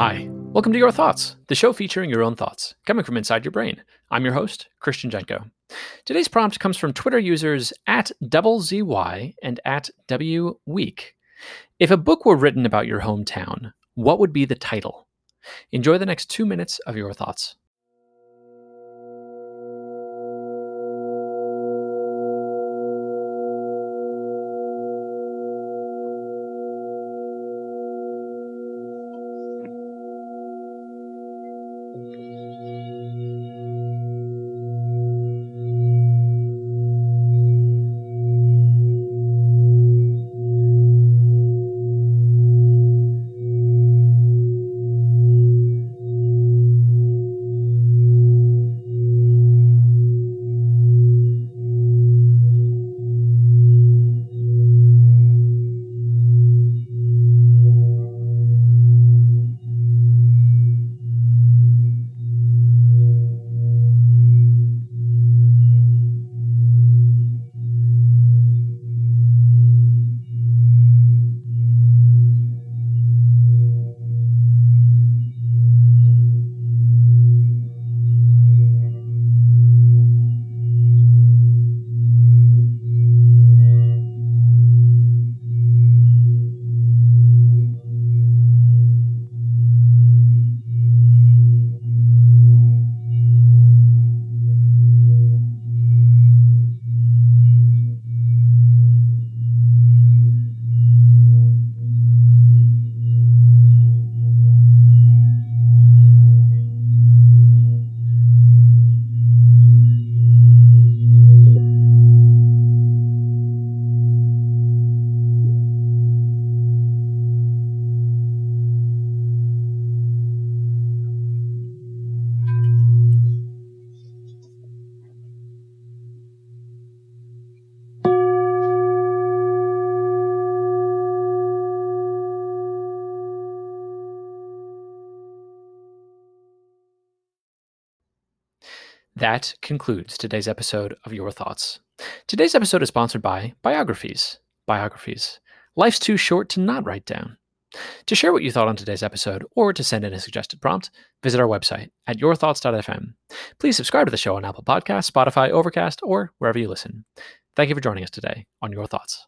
Hi, welcome to Your Thoughts, the show featuring your own thoughts, coming from inside your brain. I'm your host, Christian Jenko. Today's prompt comes from Twitter users at double ZY and at W Week. If a book were written about your hometown, what would be the title? Enjoy the next two minutes of Your Thoughts. That concludes today's episode of Your Thoughts. Today's episode is sponsored by Biographies. Biographies. Life's too short to not write down. To share what you thought on today's episode or to send in a suggested prompt, visit our website at yourthoughts.fm. Please subscribe to the show on Apple Podcasts, Spotify, Overcast, or wherever you listen. Thank you for joining us today on Your Thoughts.